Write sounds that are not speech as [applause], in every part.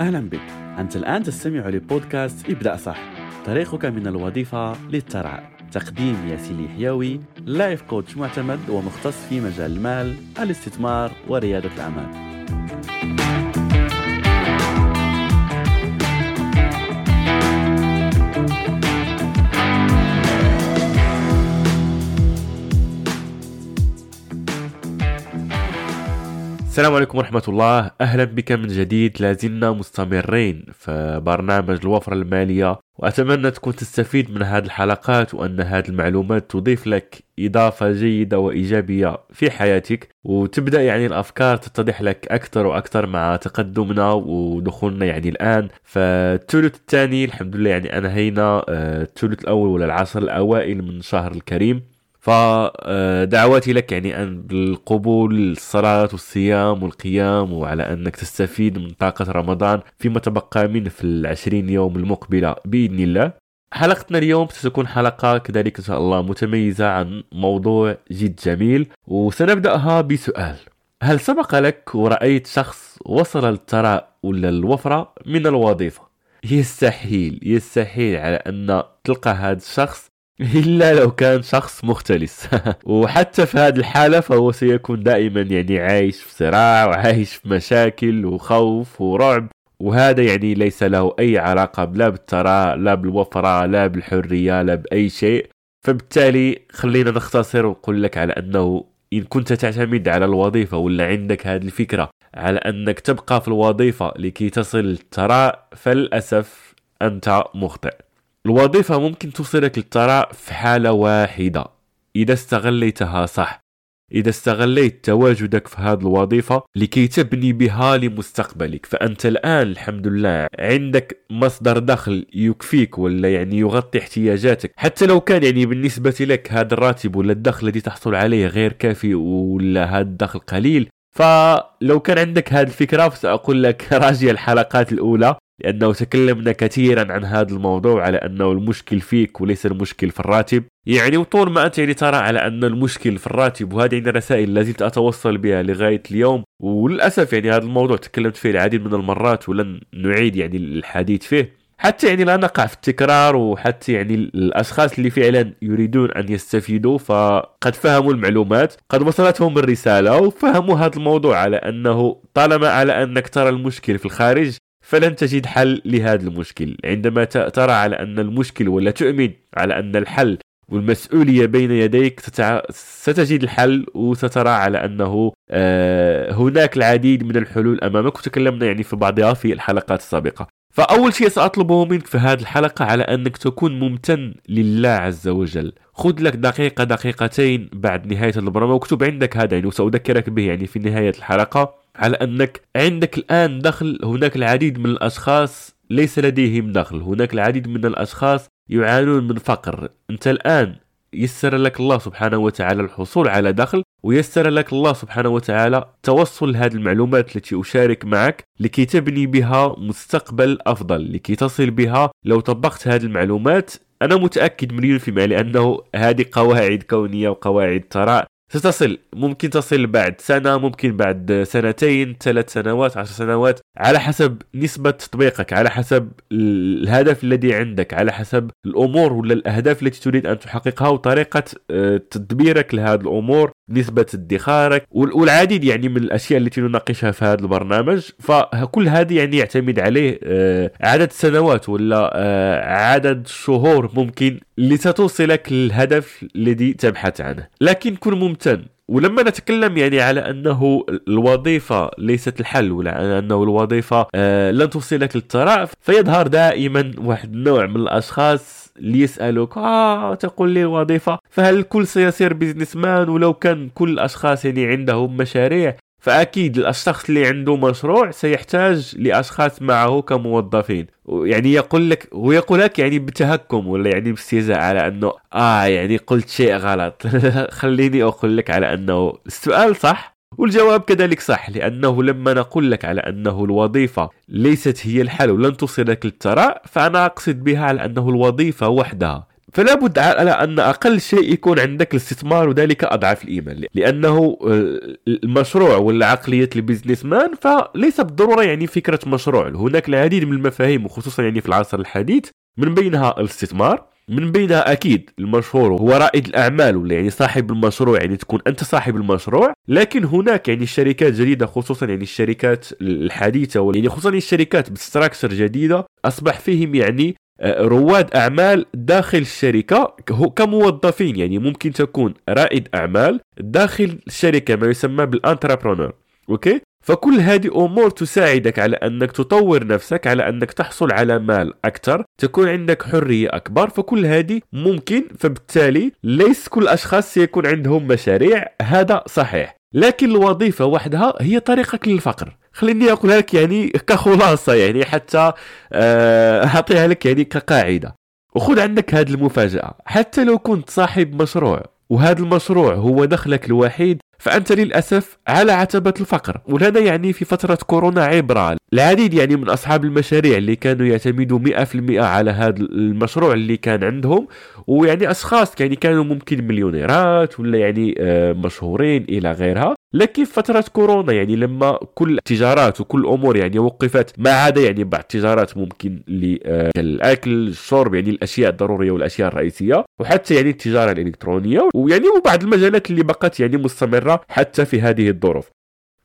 أهلا بك. أنت الآن تستمع لبودكاست ابدأ صح. طريقك من الوظيفة للثراء تقديم ياسين حيوي لايف كوتش معتمد ومختص في مجال المال الاستثمار وريادة الأعمال. السلام عليكم ورحمة الله. أهلا بك من جديد. لازلنا مستمرين في برنامج الوفرة المالية وأتمنى تكون تستفيد من هذه الحلقات وأن هذه المعلومات تضيف لك إضافة جيدة وإيجابية في حياتك. وتبدأ يعني الأفكار تتضح لك أكثر وأكثر مع تقدمنا ودخولنا يعني الآن. فالثلث الثاني الحمد لله يعني أنهينا آه، الثلث الأول ولا العشر الأوائل من شهر الكريم. فدعواتي لك يعني أن بالقبول الصلاة والصيام والقيام وعلى أنك تستفيد من طاقة رمضان فيما تبقى منه في العشرين يوم المقبلة بإذن الله. حلقتنا اليوم ستكون حلقة كذلك إن شاء الله متميزة عن موضوع جد جميل وسنبدأها بسؤال. هل سبق لك ورأيت شخص وصل للثراء ولا الوفرة من الوظيفة؟ يستحيل يستحيل على أن تلقى هذا الشخص [laughs] الا لو كان شخص مختلس. [laughs] وحتى في هذه الحالة فهو سيكون دائما يعني عايش في صراع وعايش في مشاكل وخوف ورعب. وهذا يعني ليس له أي علاقة لا بالثراء لا بالوفرة لا بالحرية لا بأي شيء. فبالتالي خلينا نختصر ونقول لك على أنه إن كنت تعتمد على الوظيفة ولا عندك هذه الفكرة على أنك تبقى في الوظيفة لكي تصل للثراء فللأسف أنت مخطئ. الوظيفة ممكن توصلك للثراء في حالة واحدة. إذا استغليتها صح. إذا استغليت تواجدك في هذه الوظيفة لكي تبني بها لمستقبلك. فأنت الآن الحمد لله عندك مصدر دخل يكفيك ولا يعني يغطي احتياجاتك. حتى لو كان يعني بالنسبة لك هذا الراتب ولا الدخل الذي تحصل عليه غير كافي ولا هذا الدخل قليل فلو كان عندك هذه الفكرة فسأقول لك [laughs] راجع الحلقات الأولى. لأنه تكلمنا كثيرا عن هذا الموضوع على أنه المشكل فيك وليس المشكل في الراتب. يعني وطول ما أنت يعني ترى على أن المشكل في الراتب وهذه يعني رسائل لازلت أتوصل بها لغاية اليوم. وللأسف يعني هذا الموضوع تكلمت فيه العديد من المرات ولن نعيد يعني الحديث فيه. حتى يعني لا نقع في التكرار وحتى يعني الأشخاص اللي فعلا يريدون أن يستفيدوا فقد فهموا المعلومات قد وصلتهم الرسالة وفهموا هذا الموضوع على أنه طالما على أنك ترى المشكل في الخارج فلن تجد حل لهذا المشكل. عندما ترى على أن المشكل ولا تؤمن على أن الحل والمسؤولية بين يديك ستجد الحل وسترى على أنه آه، هناك العديد من الحلول أمامك. وتكلمنا يعني في بعضها في الحلقات السابقة. فأول شيء سأطلبه منك في هذه الحلقة على أنك تكون ممتن لله عز وجل. خذ لك دقيقة دقيقتين بعد نهاية البرنامج. واكتب عندك هذا يعني وسأذكرك به يعني في نهاية الحلقة. على أنك عندك الآن دخل هناك العديد من الأشخاص ليس لديهم دخل هناك العديد من الأشخاص يعانون من فقر. أنت الآن يسر لك الله سبحانه وتعالى الحصول على دخل ويسر لك الله سبحانه وتعالى توصل هذه المعلومات التي أشارك معك لكي تبني بها مستقبل أفضل لكي تصل بها. لو طبقت هذه المعلومات أنا متأكد مليون في المية لأنه هذه قواعد كونية وقواعد ثراء ستصل ممكن تصل بعد سنة ممكن بعد سنتين ثلاث سنوات عشر سنوات على حسب نسبة تطبيقك على حسب الهدف الذي عندك على حسب الأمور ولا الأهداف التي تريد أن تحققها وطريقة آه، تدبيرك لهذه الأمور. نسبة ادخارك والعديد يعني من الأشياء التي نناقشها في هذا البرنامج. فكل هذه يعني يعتمد عليه آه، عدد سنوات ولا آه، عدد شهور ممكن لستوصلك للهدف الذي تبحث عنه. لكن كن ممتن. ولما نتكلم يعني على أنه الوظيفة ليست الحل ولا أنه الوظيفة آه لن توصلك للثراء فيظهر دائما واحد النوع من الأشخاص ليسألوك آه تقول لي الوظيفة. فهل الكل سيصير business man ولو كان كل الأشخاص يعني عندهم مشاريع فأكيد الشخص اللي عنده مشروع سيحتاج لأشخاص معه كموظفين. يعني يقول لك ويقول لك يعني بتهكم ولا يعني باستهزاء على إنه آه يعني قلت شيء غلط. [laughs] خليني أقول لك على إنه السؤال صح والجواب كذلك صح لأنه لما نقول لك على أنه الوظيفة ليست هي الحل ولن توصلك للثراء فأنا أقصد بها على أنه الوظيفة وحدها. فلا بد على أن أقل شيء يكون عندك الاستثمار وذلك أضعف الإيمان لأنه آه، المشروع ولا عقلية ال business man فليس بالضرورة يعني فكرة مشروع. هناك العديد من المفاهيم وخصوصا يعني في العصر الحديث من بينها الاستثمار من بينها أكيد المشهور هو رائد الأعمال ولا يعني صاحب المشروع يعني تكون أنت صاحب المشروع. لكن هناك يعني شركات جديدة خصوصا يعني الشركات الحديثة يعني خصوصا الشركات ب structure جديدة أصبح فيهم يعني رواد أعمال داخل الشركة كموظفين يعني ممكن تكون رائد أعمال داخل الشركة ما يسمى بال intrapreneur. Okay؟ فكل هذه أمور تساعدك على أنك تطور نفسك على أنك تحصل على مال أكثر تكون عندك حرية أكبر فكل هذه ممكن فبالتالي ليس كل الاشخاص سيكون عندهم مشاريع هذا صحيح. لكن الوظيفة وحدها هي طريقك للفقر. خليني اقولها لك يعني كخلاصة يعني حتى آه، أعطيها لك يعني كقاعدة. وخذ عندك هذه المفاجأة. حتى لو كنت صاحب مشروع وهذا المشروع هو دخلك الوحيد فأنت للأسف على عتبة الفقر وهذا يعني في فترة كورونا عبرة. العديد يعني من أصحاب المشاريع اللي كانوا يعتمدوا 100% على هذا المشروع اللي كان عندهم ويعني أشخاص يعني كانوا ممكن مليونيرات ولا يعني آه، مشهورين إلى غيرها. لكن في فترة كورونا يعني لما كل التجارات وكل الأمور يعني وقفت ما عدا يعني بعض التجارات ممكن للأكل آه، الشرب يعني الأشياء الضرورية والأشياء الرئيسية وحتى يعني التجارة الإلكترونية ويعني وبعض المجالات اللي بقت يعني مستمرة. حتى في هذه الظروف.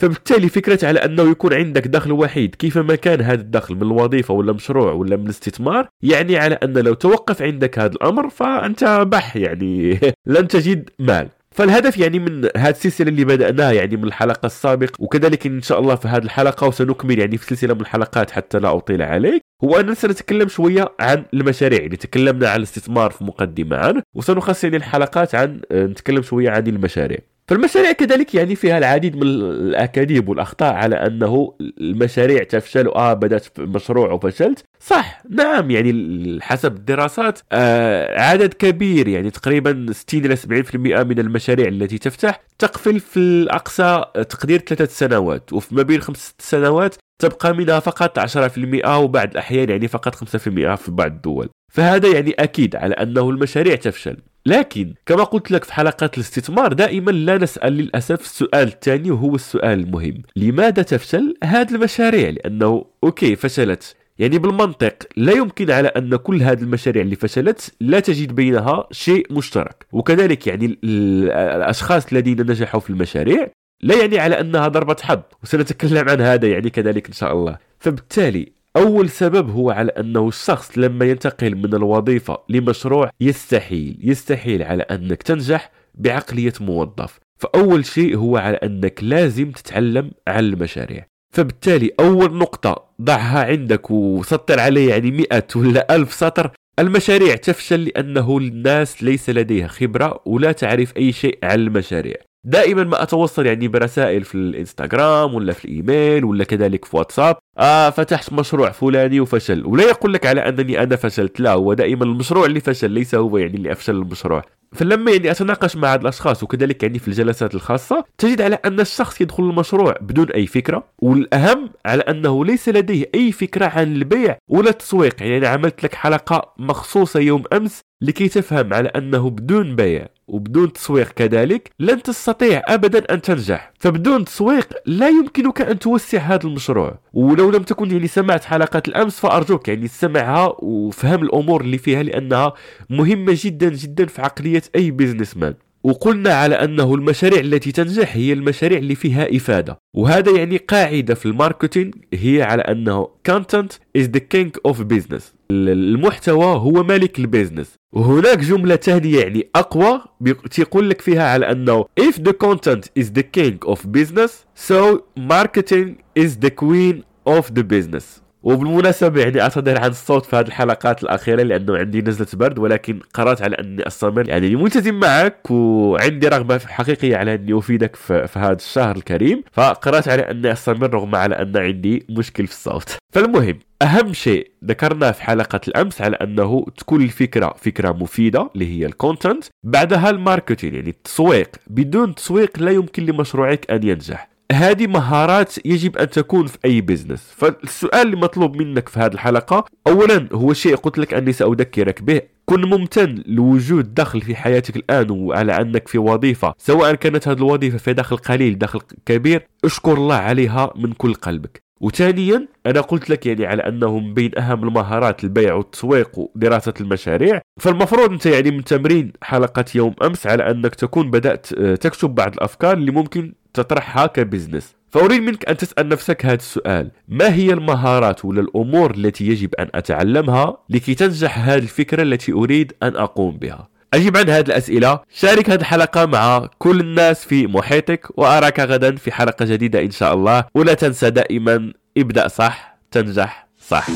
فبالتالي فكرة على أنه يكون عندك دخل وحيد كيفما كان هذا الدخل من الوظيفة ولا مشروع ولا من الاستثمار يعني على أن لو توقف عندك هذا الأمر فأنت بح يعني [laughs] لن تجد مال. فالهدف يعني من هذه السلسلة اللي بدأناها يعني من الحلقة السابقة وكذلك إن شاء الله في هذه الحلقة وسنكمل يعني في سلسلة من الحلقات حتى لا أطيل عليك. هو اننا سنتكلم شوية عن المشاريع يعني تكلمنا عن الاستثمار في مقدمه عنه وسنخصص يعني الحلقات عن نتكلم شوية عن المشاريع. فالمشاريع كذلك يعني فيها العديد من الأكاذيب والأخطاء على أنه المشاريع تفشل آه بدأت مشروع وفشلت. صح نعم يعني حسب الدراسات آه عدد كبير يعني تقريبا 60 إلى 70% من المشاريع التي تفتح تقفل في الأقصى تقدير ثلاثة سنوات وفي ما بين خمس سنوات تبقى منها فقط 10% وبعض الأحيان يعني فقط 5% في بعض الدول. فهذا يعني أكيد على أنه المشاريع تفشل. لكن كما قلت لك في حلقات الاستثمار دائما لا نسأل للأسف السؤال الثاني وهو السؤال المهم. لماذا تفشل هذه المشاريع؟ لأنه أوكي فشلت. يعني بالمنطق لا يمكن على أن كل هذه المشاريع اللي فشلت لا تجد بينها شيء مشترك. وكذلك يعني الأشخاص الذين نجحوا في المشاريع لا يعني على أنها ضربة حظ وسنتكلم عن هذا يعني كذلك إن شاء الله. فبالتالي أول سبب هو على أنه الشخص لما ينتقل من الوظيفة لمشروع يستحيل يستحيل على أنك تنجح بعقلية موظف. فأول شيء هو على أنك لازم تتعلم عن المشاريع. فبالتالي أول نقطة ضعها عندك وسطر عليه يعني مئة ولا ألف سطر المشاريع تفشل لأنه الناس ليس لديها خبرة ولا تعرف أي شيء عن المشاريع. دائما ما أتوصل يعني برسائل في الإنستغرام ولا في الإيميل ولا كذلك في واتساب. آه فتحت مشروع فلاني وفشل. ولا يقول لك على أنني أنا فشلت. لا هو دائما المشروع اللي فشل ليس هو يعني اللي أفشل المشروع. فلما يعني أتناقش مع هذه الأشخاص وكذلك يعني في الجلسات الخاصة تجد على أن الشخص يدخل المشروع بدون أي فكرة والأهم على أنه ليس لديه أي فكرة عن البيع ولا التسويق. يعني أنا عملت لك حلقة مخصوصة يوم أمس لكي تفهم على أنه بدون بيع وبدون تسويق كذلك لن تستطيع ابدا أن تنجح. فبدون تسويق لا يمكنك أن توسع هذا المشروع. ولو لم تكن يعني سمعت حلقات الأمس فأرجوك يعني سمعها وفهم الأمور اللي فيها لأنها مهمة جدا جدا في عقلية أي business man وقلنا على أنه المشاريع التي تنجح هي المشاريع اللي فيها إفادة. وهذا يعني قاعدة في ال marketing هي على أنه content is the king of business. المحتوى هو ملك ال business وهناك جملة ثانية يعني أقوى تقول لك فيها على أنه if the content is the king of business so marketing is the queen of the business. وبالمناسبة يعني أعتذر عن الصوت في هذه الحلقات الأخيرة لأنه عندي نزلة برد ولكن قررت على أني أستمر يعني ملتزم معك وعندي رغبة حقيقية على أني أفيدك في, في هذا الشهر الكريم. فقررت على أني أستمر رغم على أن عندي مشكل في الصوت. فالمهم أهم شيء ذكرناه في حلقة الأمس على أنه تكون الفكرة فكرة مفيدة اللي هي ال content بعدها ال marketing يعني التسويق. بدون تسويق لا يمكن لمشروعك أن ينجح. هذه مهارات يجب أن تكون في أي business فالسؤال اللي مطلوب منك في هذه الحلقة اولا هو شيء قلت لك أني سأذكرك به. كن ممتن لوجود دخل في حياتك الآن وعلى أنك في وظيفة. سواء كانت هذه الوظيفة في دخل قليل دخل كبير اشكر الله عليها من كل قلبك. وثانيا أنا قلت لك يعني على انه من بين أهم المهارات البيع والتسويق ودراسة المشاريع. فالمفروض أنت يعني من تمرين حلقة يوم أمس على أنك تكون بدأت آه، تكتب بعض الأفكار اللي ممكن تطرحها ك business. فأريد منك أن تسأل نفسك هذا السؤال. ما هي المهارات ولا الأمور التي يجب أن أتعلمها لكي تنجح هذه الفكرة التي أريد أن أقوم بها؟ أجيب عن هذه الأسئلة. شارك هذه الحلقة مع كل الناس في محيطك وأراك غدا في حلقة جديدة إن شاء الله. ولا تنسى دائما ابدأ صح تنجح صح.